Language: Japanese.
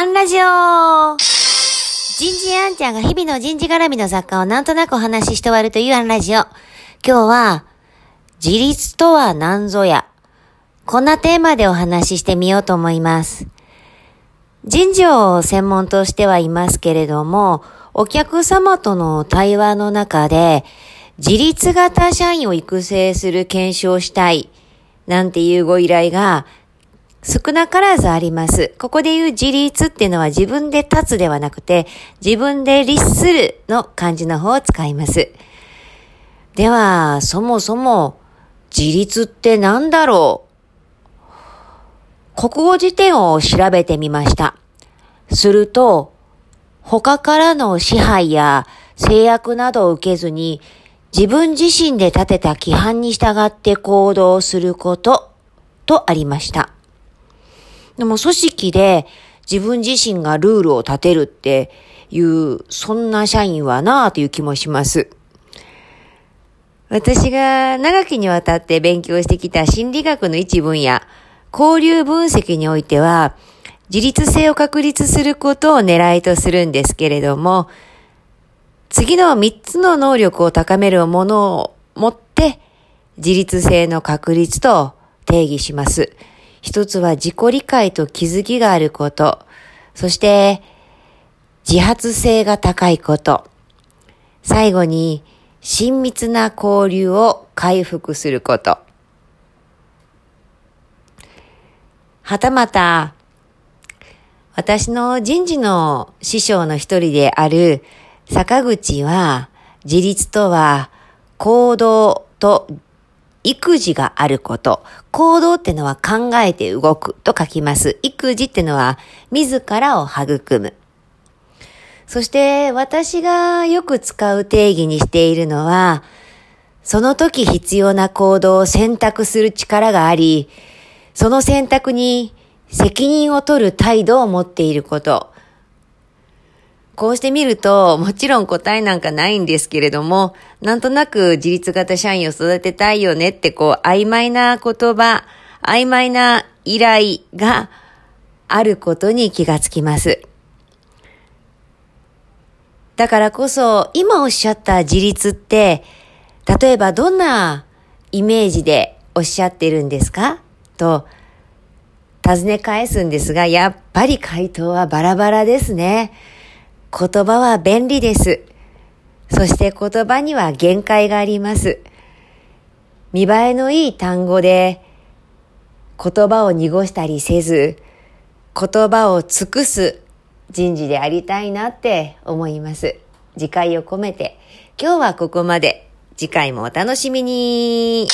アンラジオ人事アンちゃんが日々の人事絡みの雑貨をなんとなくお話しして終わるというアンラジオ。今日は、自立とは何ぞや。こんなテーマでお話ししてみようと思います。人事を専門としてはいますけれども、お客様との対話の中で、自立型社員を育成する検証したい、なんていうご依頼が少なからずあります。ここで言う自立っていうのは自分で立つではなくて、自分で立するの漢字の方を使います。では、そもそも自立って何だろう？国語辞典を調べてみました。すると、他からの支配や制約などを受けずに自分自身で立てた規範に従って行動することとありました。でも組織で自分自身がルールを立てるっていう、そんな社員はなぁという気もします。私が長きにわたって勉強してきた心理学の一分野、交流分析においては、自立性を確立することを狙いとするんですけれども、次の3つの能力を高めるものを持って、自立性の確立と定義します。一つは自己理解と気づきがあること。そして、自発性が高いこと。最後に、親密な交流を回復すること。はたまた、私の人事の師匠の一人である坂口は、自立とは行動と育児があること。行動ってのは考えて動くと書きます。育児ってのは自らを育む。そして私がよく使う定義にしているのは、その時必要な行動を選択する力があり、その選択に責任を取る態度を持っていること。こうしてみると、もちろん答えなんかないんですけれども、なんとなく自立型社員を育てたいよねってこう曖昧な言葉、曖昧な依頼があることに気がつきます。だからこそ、今おっしゃった自立って、例えばどんなイメージでおっしゃってるんですか？と、尋ね返すんですが、やっぱり回答はバラバラですね。言葉は便利です。そして言葉には限界があります。見栄えのいい単語で言葉を濁したりせず、言葉を尽くす人事でありたいなって思います。次回を込めて、今日はここまで。次回もお楽しみに。